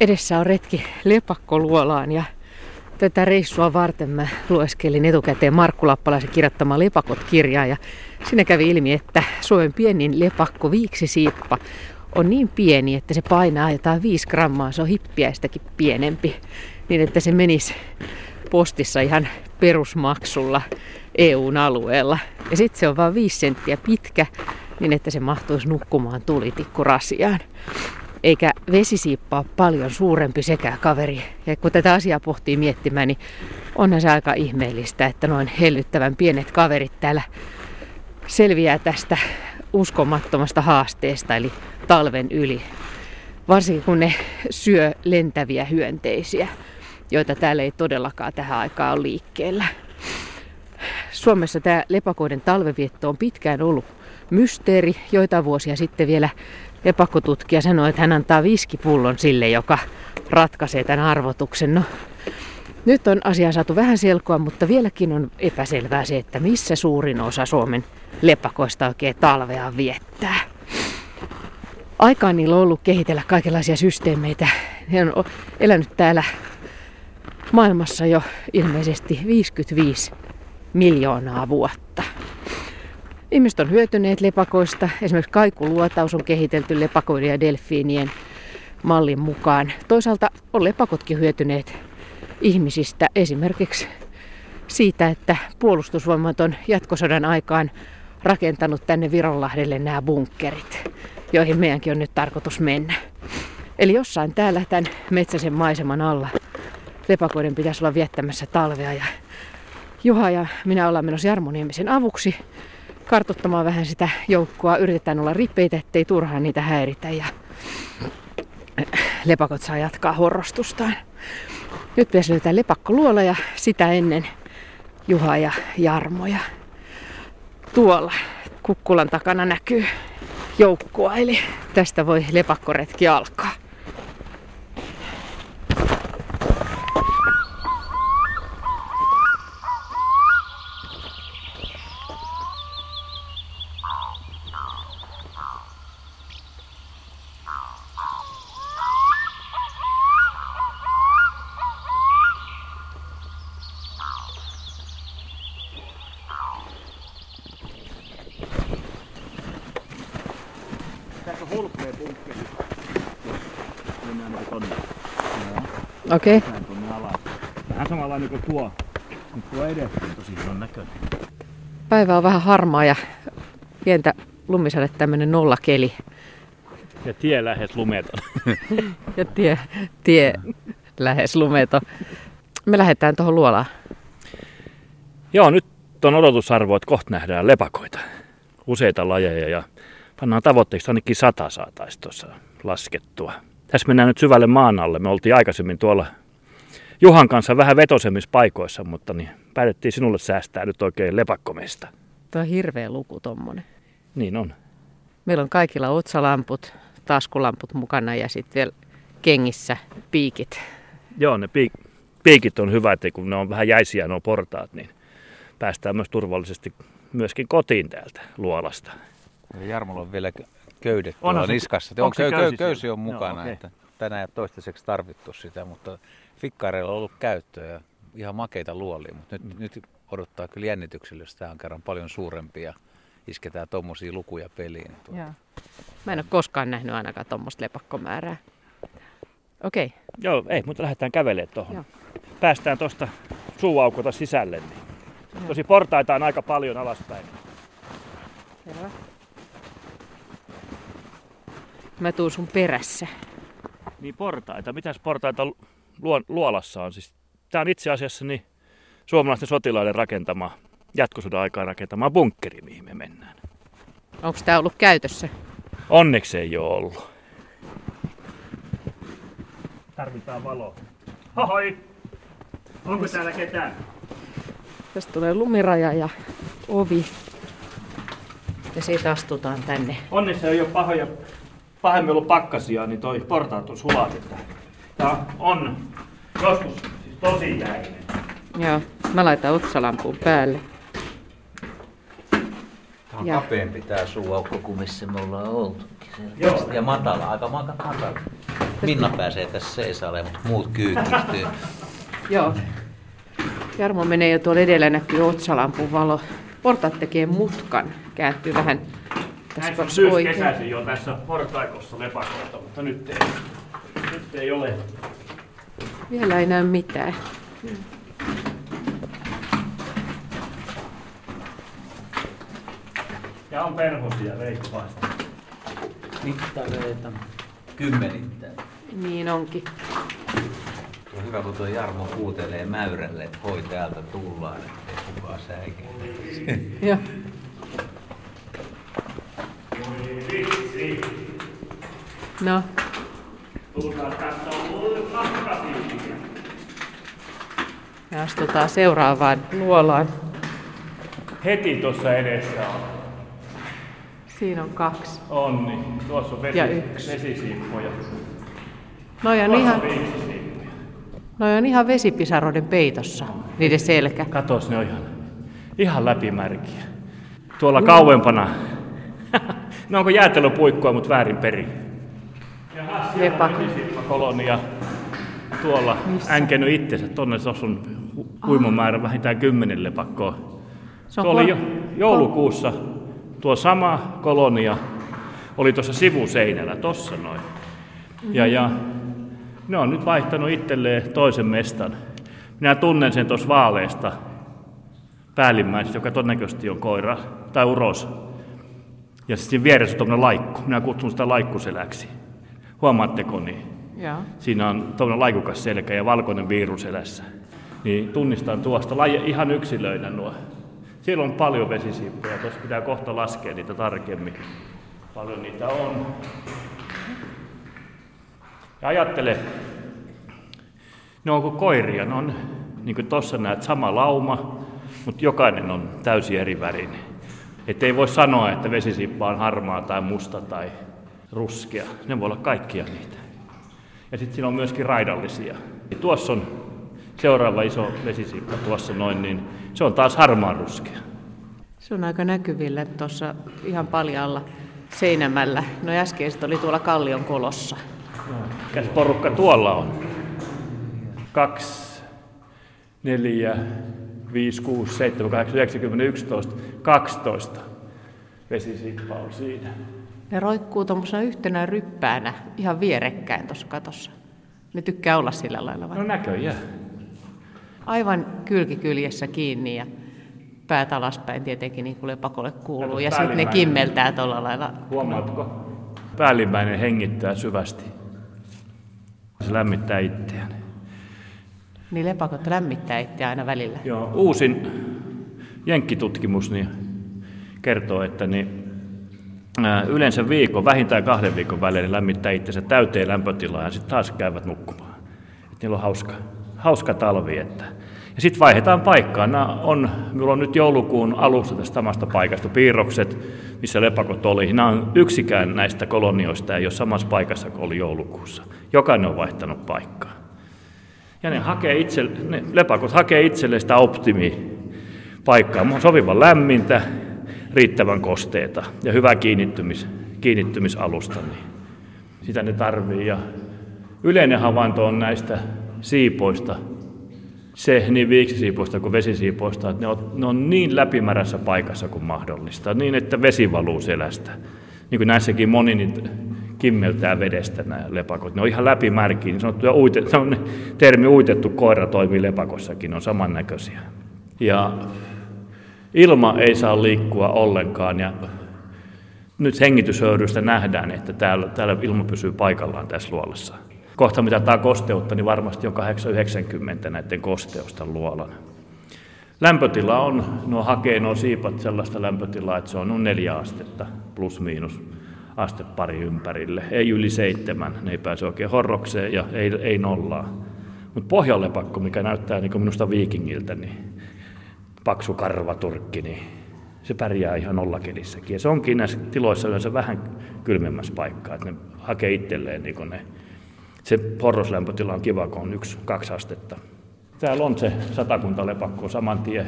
Edessä on retki lepakkoluolaan ja tätä reissua varten mä lueskelin etukäteen Markku Lappalaisen kirjoittama Lepakot-kirjaa ja siinä kävi ilmi, että Suomen pienin lepakko viiksisiippa on niin pieni, että se painaa jotain 5 grammaa, se on hippiäistäkin pienempi, niin että se menisi postissa ihan perusmaksulla EUn alueella. Ja sitten se on vain 5 senttiä pitkä, niin että se mahtuisi nukkumaan tulitikkurasiaan eikä vesisiippa ole paljon suurempi sekä kaveri. Ja kun tätä asiaa pohtii miettimään, niin onhan se aika ihmeellistä, että noin hellyttävän pienet kaverit täällä selviää tästä uskomattomasta haasteesta, eli talven yli. Varsinkin kun ne syö lentäviä hyönteisiä, joita täällä ei todellakaan tähän aikaan ole liikkeellä. Suomessa tämä lepakoiden talvevietto on pitkään ollut mysteeri. Joitain vuosia sitten vielä lepakkotutkija sanoi, että hän antaa viskipullon sille, joka ratkaisee tämän arvotuksen. No, nyt on asia saatu vähän selkoa, mutta vieläkin on epäselvää se, että missä suurin osa Suomen lepakoista oikein talvea viettää. Aikaan niillä on ollut kehitellä kaikenlaisia systeemeitä. Ne on elänyt täällä maailmassa jo ilmeisesti 55 miljoonaa vuotta. Ihmiset on hyötyneet lepakoista. Esimerkiksi kaikuluotaus on kehitelty lepakoiden ja delfiinien mallin mukaan. Toisaalta on lepakotkin hyötyneet ihmisistä esimerkiksi siitä, että puolustusvoimat on jatkosodan aikaan rakentanut tänne Vironlahdelle nämä bunkkerit, joihin meidänkin on nyt tarkoitus mennä. Eli jossain täällä tämän metsäisen maiseman alla lepakoiden pitäisi olla viettämässä talvea ja Juha ja minä ollaan menossa Jarmo Niemisen avuksi kartottamaan vähän sitä joukkoa. Yritetään olla ripeitä, ettei turhaan niitä häiritä ja lepakot saa jatkaa horrostustaan. Nyt pitäisi löytää lepakkoluola ja sitä ennen Juha ja Jarmo. Ja tuolla kukkulan takana näkyy joukkoa, eli tästä voi lepakkoretki alkaa. Okei. Okay. Vähän samanlainen kuin tuo. Mutta tuo edessä on tosi hyvän näköinen. Päivä on vähän harmaa ja pientä lumisade tämmönen nollakeli. Ja tie lähes lumeton. ja tie, tie lähes lumeton. Me lähdetään tuohon luolaan. Joo, nyt on odotusarvo, että kohta nähdään lepakoita. Useita lajeja ja pannaan tavoitteeksi ainakin sata saataisiin tuossa laskettua. Tässä mennään nyt syvälle maan alle. Me oltiin aikaisemmin tuolla Juhan kanssa vähän vetosemmissa paikoissa, mutta niin päätettiin sinulle säästää nyt oikein lepakkomesta. Tuo on hirveä luku tommonen. Niin on. Meillä on kaikilla otsalamput, taskulamput mukana ja sitten vielä kengissä piikit. Joo, ne piik- piikit on hyvä, että kun ne on vähän jäisiä nuo portaat, niin päästään myös turvallisesti myöskin kotiin täältä luolasta. Jarmolla on vielä köydet tuolla niskassa. On, köy, köy, köysi on mukana, Joo, okay. että tänään ei toistaiseksi tarvittu sitä, mutta fikkaareilla on ollut käyttöä ja ihan makeita luolia, mutta nyt, mm. nyt odottaa kyllä jännityksellä, jos tämä on kerran paljon suurempi ja isketään tuommoisia lukuja peliin. Tuota. Joo. Mä en ole koskaan nähnyt ainakaan tuommoista lepakkomäärää. Okei. Okay. Joo, ei, mutta lähdetään kävelemään tuohon. Päästään tuosta suuaukota sisälle. Niin. Tosi portaita on aika paljon alaspäin. Selvä. Mä tuun sun perässä. Niin portaita. Mitäs portaita luo, luolassa on? Siis, tää on itse asiassa niin suomalaisten sotilaiden rakentama, jatkosodan aikaan rakentama bunkkeri, mihin me mennään. Onko tää ollut käytössä? Onneksi ei ole ollut. Tarvitaan valoa. Hahoi! Onko täällä ketään? Tästä tulee lumiraja ja ovi. Ja siitä astutaan tänne. Onneksi ei ole pahoja pahemmin ollut pakkasia, niin toi portaat on sulat. Että tää on joskus siis tosi jäinen. Joo, mä laitan otsalampuun päälle. Tämä on ja. kapeampi tämä suuaukko kuin missä me ollaan oltukin. Joo. Ja matala, aika matala. Minna pääsee tässä seisaaleen, mutta muut kyykkistyy. Joo. Jarmo menee jo tuolla edellä näkyy otsalampun valo. Portaat tekee mutkan, kääntyy vähän tässä on syyskesäisin jo tässä portaikossa lepakoita, mutta nyt ei, nyt ei ole. Vielä ei näy mitään. Ja on perhosia reippaasti. Mittareita. Kymmenittäin. Niin onkin. On hyvä, kun tuo Jarmo kuutelee mäyrälle, että hoi täältä tullaan, ettei kukaan säikäile. Joo. No. Ja astutaan seuraavaan luolaan. Heti tuossa edessä on. Siinä on kaksi. On niin. Tuossa on vesi, ja yksi. vesisiippoja. No on ihan, no on ihan vesipisaroiden peitossa, niiden selkä. Katos, ne on ihan, ihan läpimärkiä. Tuolla mm. kauempana No onko jäätelöpuikkoa, mutta väärin peri. Jaha, kolonia tuolla Missä? änkenyt itsensä. Tonne tuossa on huimamäärä vähintään kymmenen lepakkoa. Se oli jo, joulukuussa tuo sama kolonia oli tuossa sivuseinällä, tossa noin. Mm-hmm. Ja, ja ne on nyt vaihtanut itselleen toisen mestan. Minä tunnen sen tuossa vaaleesta päällimmäisestä, joka todennäköisesti on koira tai uros. Ja sitten vieressä on tuommoinen laikku. Minä kutsun sitä laikkuseläksi. Huomaatteko niin? Ja. Siinä on tuommoinen laikukas selkä ja valkoinen viiru selässä. Niin tunnistan tuosta laje ihan yksilöinä nuo. Siellä on paljon vesisiippoja, tuossa pitää kohta laskea niitä tarkemmin. Paljon niitä on. Ja ajattele, ne onko koiria, ne on, niin kuin tuossa näet, sama lauma, mutta jokainen on täysin eri värinen. Että ei voi sanoa, että vesisippa on harmaa tai musta tai ruskea. Ne voi olla kaikkia niitä. Ja sitten siinä on myöskin raidallisia. Ja tuossa on seuraava iso vesisippa tuossa noin, niin se on taas harmaan ruskea. Se on aika näkyvillä tuossa ihan paljalla seinämällä. No äskeiset oli tuolla Kallion kolossa. Mikäs porukka tuolla on? Kaksi, neljä, 5, 6, 7, 8, 9, 10, 11, 12 vesisippa on siinä. Ne roikkuu tuommoisena yhtenä ryppäänä ihan vierekkäin tuossa katossa. Ne tykkää olla sillä lailla vai? No näköjään. Aivan kylkikyljessä kiinni ja päät alaspäin tietenkin niin kuin lepakolle kuuluu. Ja sitten ne kimmeltää tuolla lailla. Huomaatko? Päällimmäinen hengittää syvästi. Se lämmittää itseään. Niin lepakot lämmittää itse aina välillä. Joo, uusin jenkkitutkimus niin kertoo, että niin, yleensä viikon, vähintään kahden viikon välein niin lämmittää itsensä täyteen lämpötilaan ja sitten taas käyvät nukkumaan. Et niillä on hauska, hauska talvi. Että. Ja sitten vaihdetaan paikkaa. Nämä on, minulla on nyt joulukuun alussa tästä samasta paikasta piirrokset, missä lepakot oli. Nämä on yksikään näistä kolonioista ei ole samassa paikassa kuin oli joulukuussa. Jokainen on vaihtanut paikkaa. Ja ne, hakee itse, ne lepakot hakee itselleen sitä optimipaikkaa, sopivan lämmintä, riittävän kosteita ja hyvää kiinnittymis, kiinnittymisalusta. Niin sitä ne tarvii. Ja yleinen havainto on näistä siipoista, se niin viiksisiipoista kuin vesisiipoista, että ne on, ne on niin läpimärässä paikassa kuin mahdollista, niin että vesi valuu selästä. Niin kuin näissäkin moni niitä kimmeltää vedestä nämä lepakot. Ne on ihan läpimärkiä, niin sanottu, uite, on termi uitettu koira toimii lepakossakin, ne on samannäköisiä. Ja ilma ei saa liikkua ollenkaan ja nyt hengityshöyrystä nähdään, että täällä, täällä ilma pysyy paikallaan tässä luolassa. Kohta mitä tämä kosteutta, niin varmasti on 890 näiden kosteusta luolan. Lämpötila on, nuo hakee nuo siipat sellaista lämpötilaa, että se on noin neljä astetta plus miinus aste pari ympärille. Ei yli seitsemän, ne ei pääse oikein horrokseen ja ei, ei nollaa. Mutta pohjallepakko, mikä näyttää niin minusta viikingiltä, niin paksu karvaturkki, niin se pärjää ihan nollakelissäkin. Ja se onkin näissä tiloissa yleensä vähän kylmemmässä paikkaa, että ne hakee itselleen niin ne. Se porroslämpötila on kiva, kun on yksi, kaksi astetta. Täällä on se satakunta lepakko saman tien.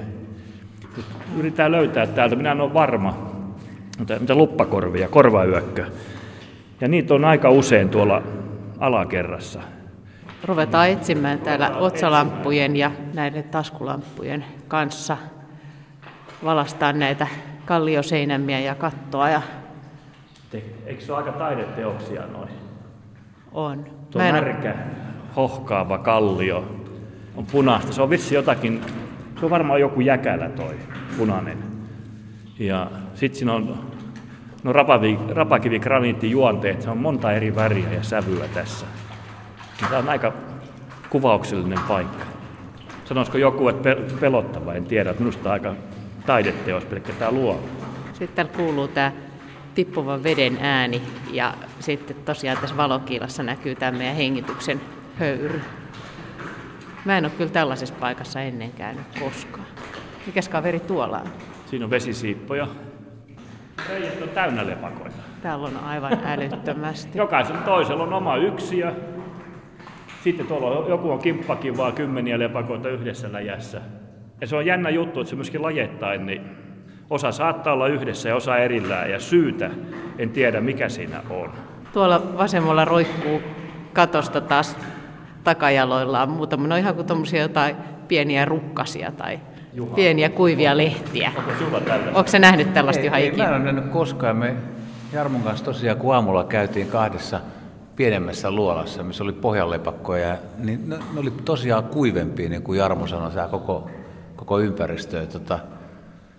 Yritetään löytää täältä, minä en ole varma, mitä, luppakorvia, korvayökkö. Ja niitä on aika usein tuolla alakerrassa. Ruvetaan etsimään täällä otsalamppujen ja näiden taskulamppujen kanssa. Valastaan näitä kallioseinämiä ja kattoa. Ja... Eikö se ole aika taideteoksia noin? On. Tuo Mä en... märkä, hohkaava kallio on punaista. Se on vissi jotakin, se on varmaan joku jäkälä toi punainen. Ja sitten siinä on no rapavi, rapakivi graniittijuonteet, se on monta eri väriä ja sävyä tässä. Tämä on aika kuvauksellinen paikka. Sanoisiko joku, että pelottava, en tiedä. Minusta aika taideteos pelkkä tämä luo. Sitten täällä kuuluu tämä tippuvan veden ääni ja sitten tosiaan tässä valokiilassa näkyy tämä meidän hengityksen höyry. Mä en ole kyllä tällaisessa paikassa ennen käynyt koskaan. Mikäs kaveri tuolla on? Siinä on vesisiippoja. Reijät on täynnä lepakoita. Täällä on aivan älyttömästi. Jokaisella toisella on oma yksiö. Sitten tuolla joku on kimppakin vaan kymmeniä lepakoita yhdessä läjässä. Ja se on jännä juttu, että se myöskin lajettain, niin osa saattaa olla yhdessä ja osa erillään. Ja syytä en tiedä, mikä siinä on. Tuolla vasemmalla roikkuu katosta taas takajaloillaan muutama. Ne on ihan kuin jotain pieniä rukkasia tai Juha. pieniä kuivia lehtiä. Onko se nähnyt tällaista ihan ikinä? Mä en ole nähnyt koskaan. Me Jarmon kanssa tosiaan, kun aamulla käytiin kahdessa pienemmässä luolassa, missä oli pohjanlepakkoja, niin ne, ne oli tosiaan kuivempia, niin kuin Jarmo sanoi, tämä koko, koko ympäristö. Tota,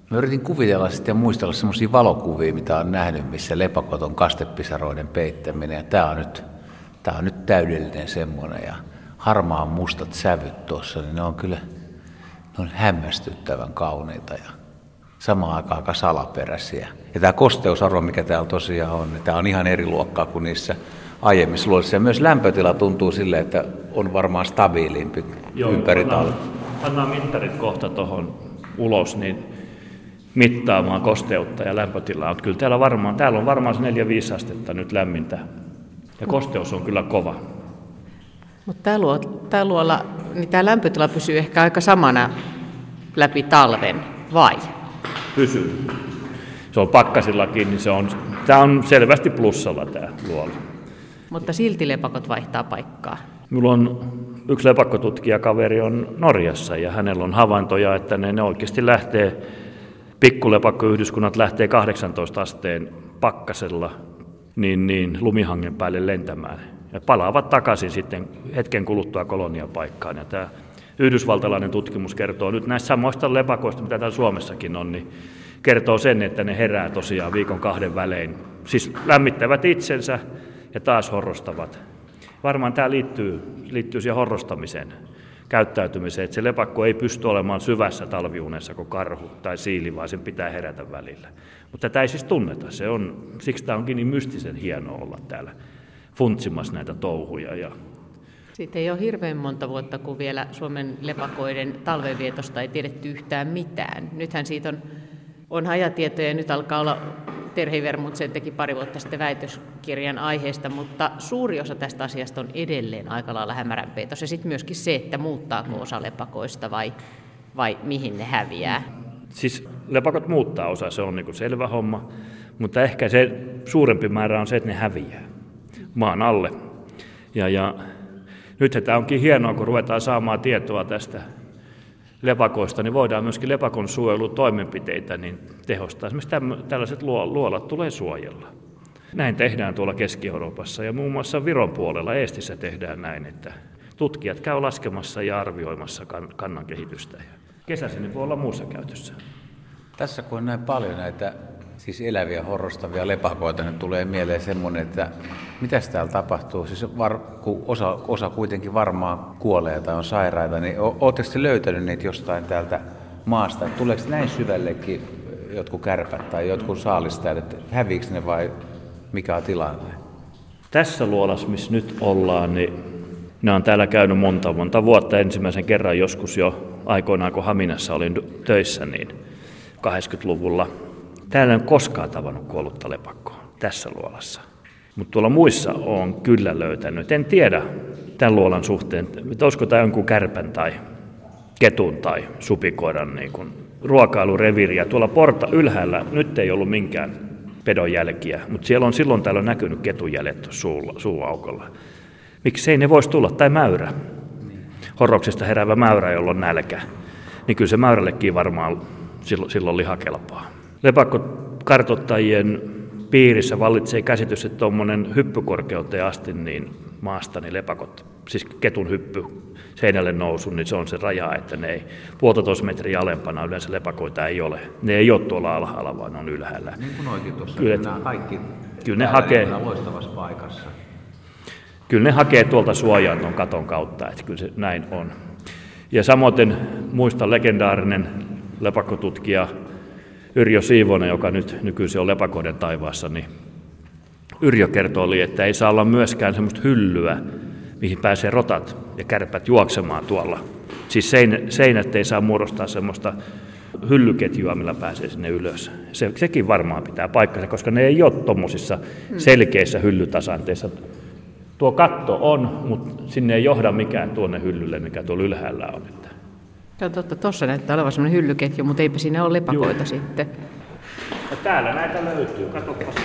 Mä yritin kuvitella sitten ja muistella semmoisia valokuvia, mitä on nähnyt, missä lepakot on kastepisaroiden peittäminen. Ja tämä on nyt, tämä on nyt täydellinen semmoinen. Ja harmaan mustat sävyt tuossa, niin ne on kyllä ne on hämmästyttävän kauniita ja samaan aikaan aika salaperäisiä. Ja tämä kosteusarvo, mikä täällä tosiaan on, niin tämä on ihan eri luokkaa kuin niissä aiemmissa luolissa. Ja myös lämpötila tuntuu sille, että on varmaan stabiilimpi Joo, ympäri talven. Pannaan mittarit kohta tuohon ulos, niin mittaamaan kosteutta ja lämpötilaa. Mutta kyllä täällä, varmaan, täällä on varmaan se 4-5 astetta nyt lämmintä. Ja kosteus on kyllä kova. Mutta tämä, luo, tämä luola, niin tämä lämpötila pysyy ehkä aika samana läpi talven, vai? Pysyy. Se on pakkasillakin, niin se on, tämä on selvästi plussalla tämä luola. Mutta silti lepakot vaihtaa paikkaa. Minulla on yksi lepakkotutkija-kaveri on Norjassa ja hänellä on havaintoja, että ne, ne oikeasti lähtee, pikkulepakkoyhdyskunnat lähtee 18 asteen pakkasella niin, niin lumihangen päälle lentämään ja palaavat takaisin sitten hetken kuluttua koloniapaikkaan. Ja tämä yhdysvaltalainen tutkimus kertoo nyt näistä samoista lepakoista, mitä täällä Suomessakin on, niin kertoo sen, että ne herää tosiaan viikon kahden välein. Siis lämmittävät itsensä ja taas horrostavat. Varmaan tämä liittyy, liittyy siihen horrostamiseen, käyttäytymiseen, että se lepakko ei pysty olemaan syvässä talviunessa kuin karhu tai siili, vaan sen pitää herätä välillä. Mutta tätä ei siis tunneta, se on, siksi tämä onkin niin mystisen hienoa olla täällä funtsimassa näitä touhuja. Ja Sitten ei ole hirveän monta vuotta, kun vielä Suomen lepakoiden talvenvietosta ei tiedetty yhtään mitään. Nythän siitä on, on hajatietoja ja nyt alkaa olla Terhi Vermutsen teki pari vuotta sitten väitöskirjan aiheesta, mutta suuri osa tästä asiasta on edelleen aika lailla hämärän peitossa. Ja sitten myöskin se, että muuttaako osa lepakoista vai, vai mihin ne häviää. Siis lepakot muuttaa osa, se on niin selvä homma, mutta ehkä se suurempi määrä on se, että ne häviää maan alle. Ja, ja nyt tämä onkin hienoa, kun ruvetaan saamaan tietoa tästä lepakoista, niin voidaan myöskin lepakon suojelutoimenpiteitä niin tehostaa. Esimerkiksi tällaiset luolat tulee suojella. Näin tehdään tuolla Keski-Euroopassa ja muun muassa Viron puolella Eestissä tehdään näin, että tutkijat käy laskemassa ja arvioimassa kannan kehitystä. Kesäisin voi olla muussa käytössä. Tässä kun on näin paljon näitä siis eläviä, horrostavia lepakoita, niin tulee mieleen semmoinen, että mitä täällä tapahtuu? Siis var, kun osa, osa kuitenkin varmaan kuolee tai on sairaita, niin oletteko löytänyt niitä jostain täältä maasta? Tuleeko näin syvällekin jotkut kärpät tai jotkut saalistajat, että häviikö ne vai mikä on tilanne? Tässä luolassa, missä nyt ollaan, niin ne on täällä käynyt monta monta vuotta. Ensimmäisen kerran joskus jo aikoinaan, kun Haminassa olin töissä, niin 80-luvulla Täällä en koskaan tavannut kuollutta lepakkoa tässä luolassa. Mutta tuolla muissa on kyllä löytänyt. En tiedä tämän luolan suhteen, että olisiko tämä jonkun kärpän tai ketun tai supikoiran niin kuin ruokailureviiriä. Tuolla porta ylhäällä nyt ei ollut minkään pedon jälkiä, mutta siellä on silloin täällä näkynyt ketujäljet suulla, suuaukolla. Miksei ne voisi tulla, tai mäyrä. Horroksesta heräävä mäyrä, jolla on nälkä. Niin kyllä se mäyrällekin varmaan silloin, silloin. Lepakkokartottajien piirissä vallitsee käsitys, että tuommoinen hyppykorkeuteen asti niin maasta niin lepakot, siis ketun hyppy seinälle nousu, niin se on se raja, että ne ei puolitoista metriä alempana yleensä lepakoita ei ole. Ne ei ole tuolla alhaalla, vaan on ylhäällä. Niin kuin oikein tuossa, kyllä, nämä kaikki kyllä ne hakee, loistavassa paikassa. Kyllä ne hakee tuolta suojaan tuon katon kautta, että kyllä se näin on. Ja samoin muista legendaarinen lepakkotutkija Yrjö Siivonen, joka nyt nykyisin on lepakoiden taivaassa, niin Yrjö kertoi, että ei saa olla myöskään semmoista hyllyä, mihin pääsee rotat ja kärpät juoksemaan tuolla. Siis seinät ei saa muodostaa semmoista hyllyketjua, millä pääsee sinne ylös. Se, sekin varmaan pitää paikkansa, koska ne ei ole tuommoisissa hmm. selkeissä hyllytasanteissa. Tuo katto on, mutta sinne ei johda mikään tuonne hyllylle, mikä tuolla ylhäällä on. On totta, tuossa näyttää olevan semmoinen hyllyketju, mutta eipä siinä ole lepakoita Juuri. sitten. Ja täällä näitä löytyy, katsopas.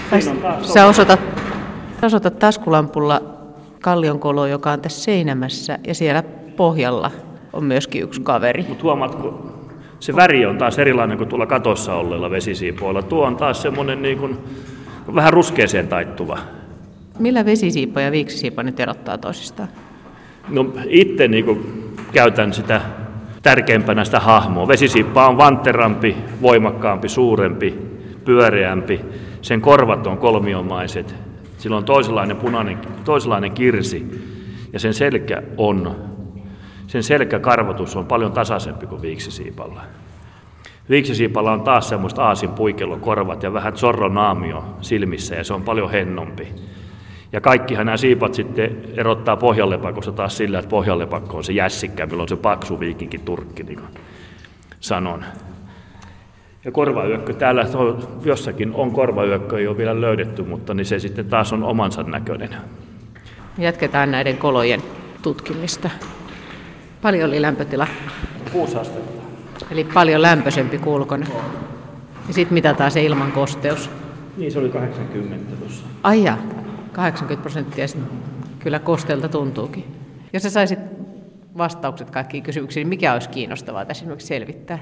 Sä osoitat, osoitat taskulampulla kallionkoloa, joka on tässä seinämässä, ja siellä pohjalla on myöskin yksi kaveri. Mutta huomaatko, se väri on taas erilainen kuin tuolla katossa olleilla vesisiipoilla. Tuo on taas semmoinen niin kuin, vähän ruskeeseen taittuva. Millä vesisiipo ja viiksisiipo nyt erottaa toisistaan? No itse niin kuin, käytän sitä tärkeimpänä sitä hahmoa. Vesisiippa on vantterampi, voimakkaampi, suurempi, pyöreämpi. Sen korvat on kolmiomaiset. Sillä on toisenlainen punainen, toisenlainen kirsi ja sen selkä on, sen selkäkarvotus on paljon tasaisempi kuin viiksisiipalla. Viiksisiipalla on taas semmoista aasin puikelokorvat ja vähän zorronaamio silmissä ja se on paljon hennompi. Ja kaikkihan nämä siipat sitten erottaa pohjallepakosta taas sillä, että pohjallepakko on se jässikkä, milloin on se paksu viikinkin turkki, niin kuin sanon. Ja korvayökkö, täällä jossakin on korvayökkö, ei ole vielä löydetty, mutta niin se sitten taas on omansa näköinen. Jatketaan näiden kolojen tutkimista. Paljon oli lämpötila? 6 astetta. Eli paljon lämpöisempi kulkona. Ja sitten mitataan se ilman kosteus. Niin, se oli 80 tuossa. Ai ja, 80 prosenttia kyllä kostelta tuntuukin. Jos sä saisit vastaukset kaikkiin kysymyksiin, niin mikä olisi kiinnostavaa tässä esimerkiksi selvittää?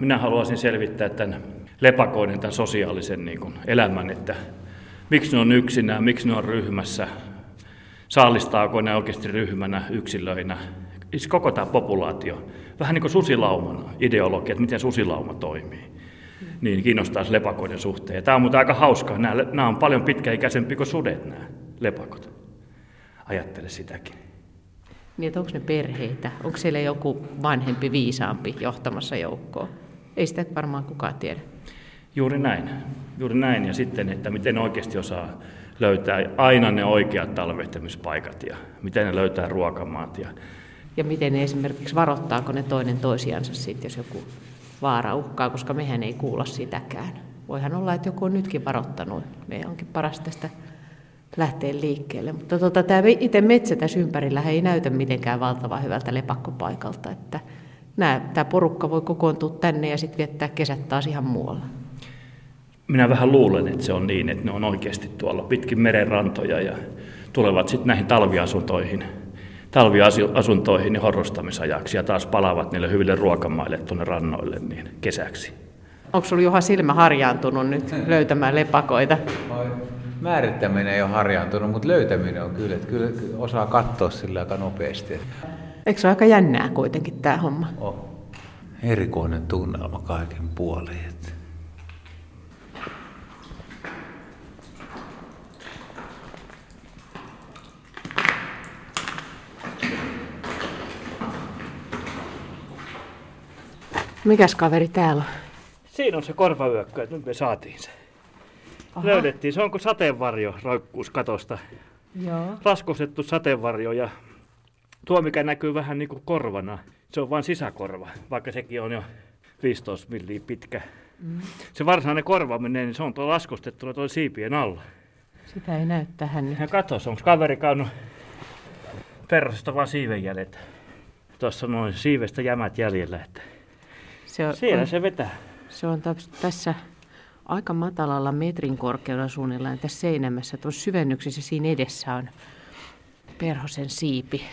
Minä haluaisin selvittää tämän lepakoiden, tämän sosiaalisen niin kuin, elämän, että miksi ne on yksinään, miksi ne on ryhmässä, saalistaako ne oikeasti ryhmänä, yksilöinä, siis koko tämä populaatio, vähän niin kuin susilauman ideologia, että miten susilauma toimii, niin kiinnostaa lepakoiden suhteen. Ja tämä on muuten aika hauskaa, nämä, nämä on paljon pitkäikäisempi kuin sudet nämä lepakot. Ajattele sitäkin. Niin, että onko ne perheitä? Onko siellä joku vanhempi, viisaampi johtamassa joukkoa? Ei sitä varmaan kukaan tiedä. Juuri näin. Juuri näin. Ja sitten, että miten oikeasti osaa löytää aina ne oikeat talvehtamispaikat ja miten ne löytää ruokamaat. Ja, ja miten ne esimerkiksi varoittaako ne toinen toisiansa sitten, jos joku vaara uhkaa, koska mehän ei kuulla sitäkään. Voihan olla, että joku on nytkin varoittanut. Meidän onkin paras tästä lähteä liikkeelle. Mutta tota, tämä itse metsä tässä ympärillä ei näytä mitenkään valtavan hyvältä lepakkopaikalta. Että nämä, tämä porukka voi kokoontua tänne ja sitten viettää kesät taas ihan muualla. Minä vähän luulen, että se on niin, että ne on oikeasti tuolla pitkin meren rantoja ja tulevat sitten näihin talviasuntoihin, talviasuntoihin ja horrostamisajaksi ja taas palaavat niille hyville ruokamaille tuonne rannoille niin kesäksi. Onko sinulla Juha silmä harjaantunut nyt löytämään lepakoita? määrittäminen ei ole harjaantunut, mutta löytäminen on kyllä, että kyllä osaa katsoa sillä aika nopeasti. Eikö se ole aika jännää kuitenkin tämä homma? Oh. Erikoinen tunnelma kaiken puolin. Että... Mikäs kaveri täällä on? Siinä on se korvayökkö, että nyt me saatiin se. Aha. löydettiin. Se on kuin sateenvarjo roikkuus katosta. Joo. Raskostettu sateenvarjo ja tuo mikä näkyy vähän niin kuin korvana, se on vain sisäkorva, vaikka sekin on jo 15 milliä pitkä. Mm. Se varsinainen korvaaminen, niin se on tuo laskostettuna tuo siipien alla. Sitä ei näy tähän nyt. Ja katos, onko kaveri käynyt perrasta vaan siivenjäljet. Tuossa noin siivestä jämät jäljellä. Että se on, Siellä on, se vetää. Se on tässä aika matalalla metrin korkeudella suunnilleen tässä seinämässä. Tuossa syvennyksessä siinä edessä on perhosen siipi.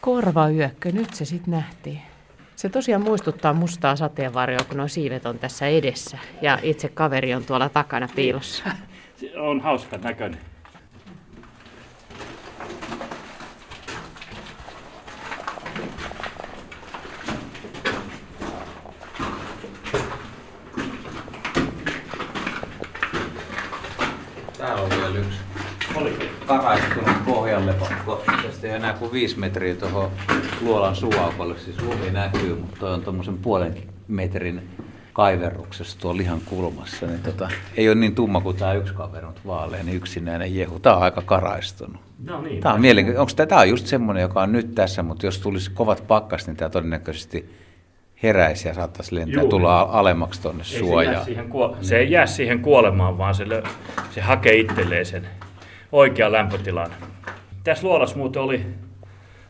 Korvayökkö, nyt se sitten nähtiin. Se tosiaan muistuttaa mustaa sateenvarjoa, kun nuo siivet on tässä edessä ja itse kaveri on tuolla takana piilossa. Se on hauska näköinen. 25 metriä tuohon luolan suuaukolle, siis lumi näkyy, mutta on tuommoisen puolen metrin kaiverruksessa tuolla lihan kulmassa, niin tota, ei ole niin tumma kuin tämä yksi kaveri, mutta vaaleen niin yksinäinen jehu. Tämä on aika karaistunut. No niin. Tämä on mielenkiintoista. Onko tämä, tämä on just semmoinen, joka on nyt tässä, mutta jos tulisi kovat pakkas, niin tämä todennäköisesti heräisi ja saattaisi lentää Juuri. tulla alemmaksi tuonne suojaan. Se, kuole- se ei jää siihen kuolemaan, vaan se, lö- se hakee itselleen sen oikean lämpötilan. Tässä luolassa muuten oli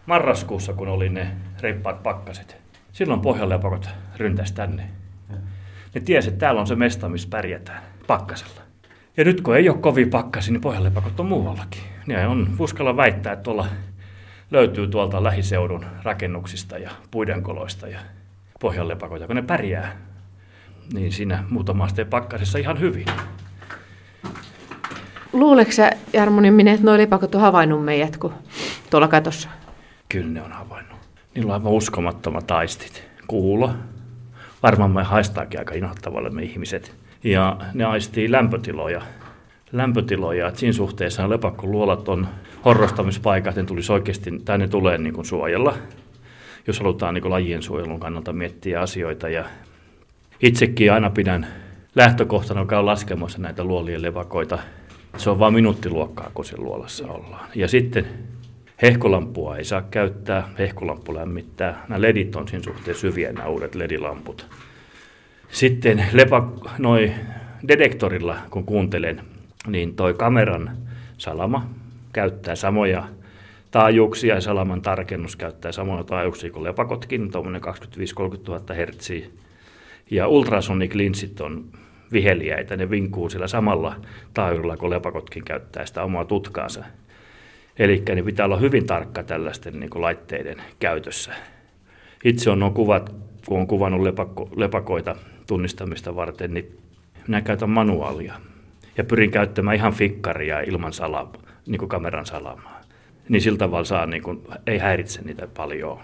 marraskuussa, kun oli ne reippaat pakkaset. Silloin pohjalepakot ryntäs tänne. Ne tiesi, että täällä on se mesta, missä pärjätään pakkasella. Ja nyt kun ei ole kovin pakkasi, niin pohjalepakot on muuallakin. Ja on uskalla väittää, että tuolla löytyy tuolta lähiseudun rakennuksista ja puidenkoloista ja pohjanlepakoita, kun ne pärjää niin siinä muutama asteen pakkasessa ihan hyvin. Luuleeko sä, Jarmo Nimminen, että nuo lepakot on havainnut meidät, kun tuolla katossa? Kyllä ne on havainnut. Niillä on aivan uskomattomat aistit. Kuulo. Varmaan me haistaakin aika inhottavalle me ihmiset. Ja ne aistii lämpötiloja. Lämpötiloja, että siinä suhteessa lepakkoluolat on horrostamispaikat, ne tulisi oikeasti, tai ne tulee niin kuin suojella, jos halutaan niin kuin lajien suojelun kannalta miettiä asioita. Ja itsekin aina pidän lähtökohtana, joka on laskemassa näitä luolien levakoita. Se on vain minuuttiluokkaa, kun se luolassa ollaan. Ja sitten hehkulampua ei saa käyttää, hehkulamppu lämmittää. Nämä ledit on siinä suhteen syviä, nämä uudet ledilamput. Sitten lepa, noi detektorilla, kun kuuntelen, niin toi kameran salama käyttää samoja taajuuksia ja salaman tarkennus käyttää samoja taajuuksia kuin lepakotkin, tuommoinen 25-30 000 hertsiä. Ja ultrasonic linssit on viheliäitä, ne vinkuu sillä samalla taajuudella kuin lepakotkin käyttää sitä omaa tutkaansa. Eli niin pitää olla hyvin tarkka tällaisten niin laitteiden käytössä. Itse on nuo kuvat, kun on kuvannut lepakko, lepakoita tunnistamista varten, niin minä käytän manuaalia. Ja pyrin käyttämään ihan fikkaria ilman sala, niin kameran salamaa. Niin sillä tavalla saa, niin kuin, ei häiritse niitä paljon.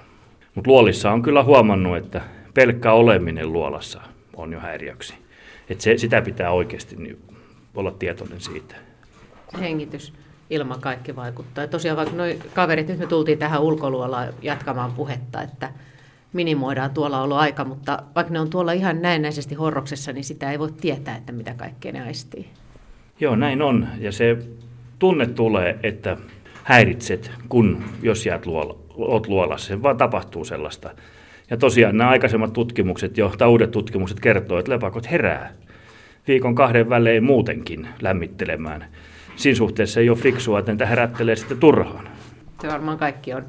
Mutta luolissa on kyllä huomannut, että pelkkä oleminen luolassa on jo häiriöksi. Et se, sitä pitää oikeasti niin, olla tietoinen siitä. Hengitys, ilma kaikki vaikuttaa. Ja tosiaan vaikka noi kaverit, nyt me tultiin tähän ulkoluolaan jatkamaan puhetta, että minimoidaan tuolla ollut aika, mutta vaikka ne on tuolla ihan näennäisesti horroksessa, niin sitä ei voi tietää, että mitä kaikkea ne aistii. Joo, näin on. Ja se tunne tulee, että häiritset, kun jos jäät luola, oot luolassa. Se vaan tapahtuu sellaista. Ja tosiaan nämä aikaisemmat tutkimukset jo, tai uudet tutkimukset kertoo, että lepakot herää viikon kahden välein muutenkin lämmittelemään. Siinä suhteessa ei ole fiksua, että niitä herättelee sitten turhaan. Se varmaan kaikki on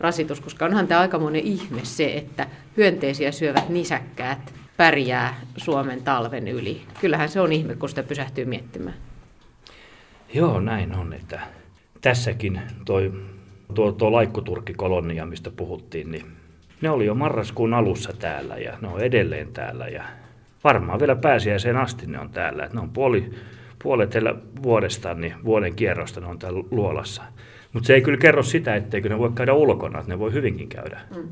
rasitus, koska onhan tämä aikamoinen ihme se, että hyönteisiä syövät nisäkkäät pärjää Suomen talven yli. Kyllähän se on ihme, kun sitä pysähtyy miettimään. Joo, näin on. Että tässäkin toi, tuo, tuo laikkuturkkikolonia, mistä puhuttiin, niin ne oli jo marraskuun alussa täällä ja ne on edelleen täällä. Ja varmaan vielä pääsiäiseen asti ne on täällä. Et ne on puoli, puolet heillä vuodesta, niin vuoden kierrosta ne on täällä luolassa. Mutta se ei kyllä kerro sitä, etteikö ne voi käydä ulkona, että ne voi hyvinkin käydä. Mm.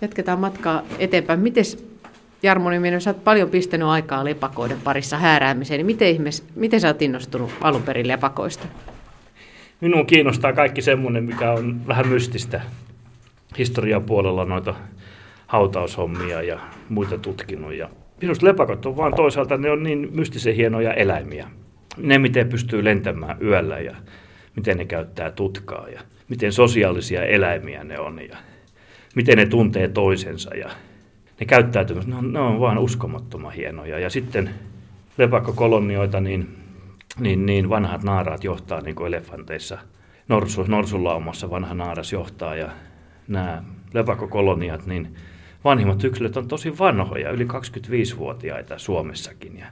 Jatketaan matkaa eteenpäin. Mites Jarmo Niminen, sä oot paljon pistänyt aikaa lepakoiden parissa hääräämiseen, niin miten, ihmees, miten sä oot innostunut alun perin lepakoista? Minun kiinnostaa kaikki semmoinen, mikä on vähän mystistä. Historian puolella noita hautaushommia ja muita tutkinut. Ja minusta lepakot on vaan toisaalta, ne on niin mystisen hienoja eläimiä. Ne, miten pystyy lentämään yöllä ja miten ne käyttää tutkaa ja miten sosiaalisia eläimiä ne on ja miten ne tuntee toisensa ja ne käyttäytymistä, ne on, ne on vaan uskomattoman hienoja. Ja sitten lepakkokolonioita, niin, niin, niin vanhat naaraat johtaa niin kuin elefanteissa. Norsu, norsulaumassa vanha naaras johtaa ja nämä lepakkokoloniat, niin vanhimmat yksilöt on tosi vanhoja, yli 25-vuotiaita Suomessakin. Ja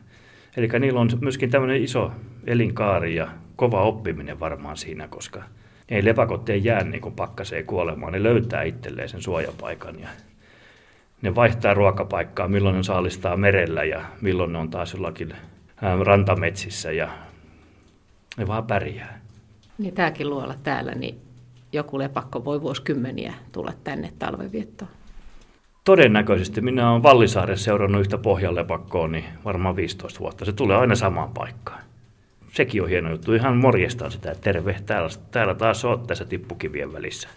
Eli niillä on myöskin tämmöinen iso elinkaari ja kova oppiminen varmaan siinä, koska ei lepakot ei jää niin kuin pakkaseen kuolemaan. Ne löytää itselleen sen suojapaikan ja ne vaihtaa ruokapaikkaa, milloin ne saalistaa merellä ja milloin ne on taas jollakin rantametsissä ja ne vaan pärjää. Niin tämäkin luola täällä, niin joku lepakko voi vuosikymmeniä tulla tänne talvenviettoon. Todennäköisesti minä olen Vallisaaressa seurannut yhtä pohjalepakkoa, niin varmaan 15 vuotta. Se tulee aina samaan paikkaan. Sekin on hieno juttu. Ihan morjestaan sitä, että terve, täällä, täällä taas oot tässä tippukivien välissä.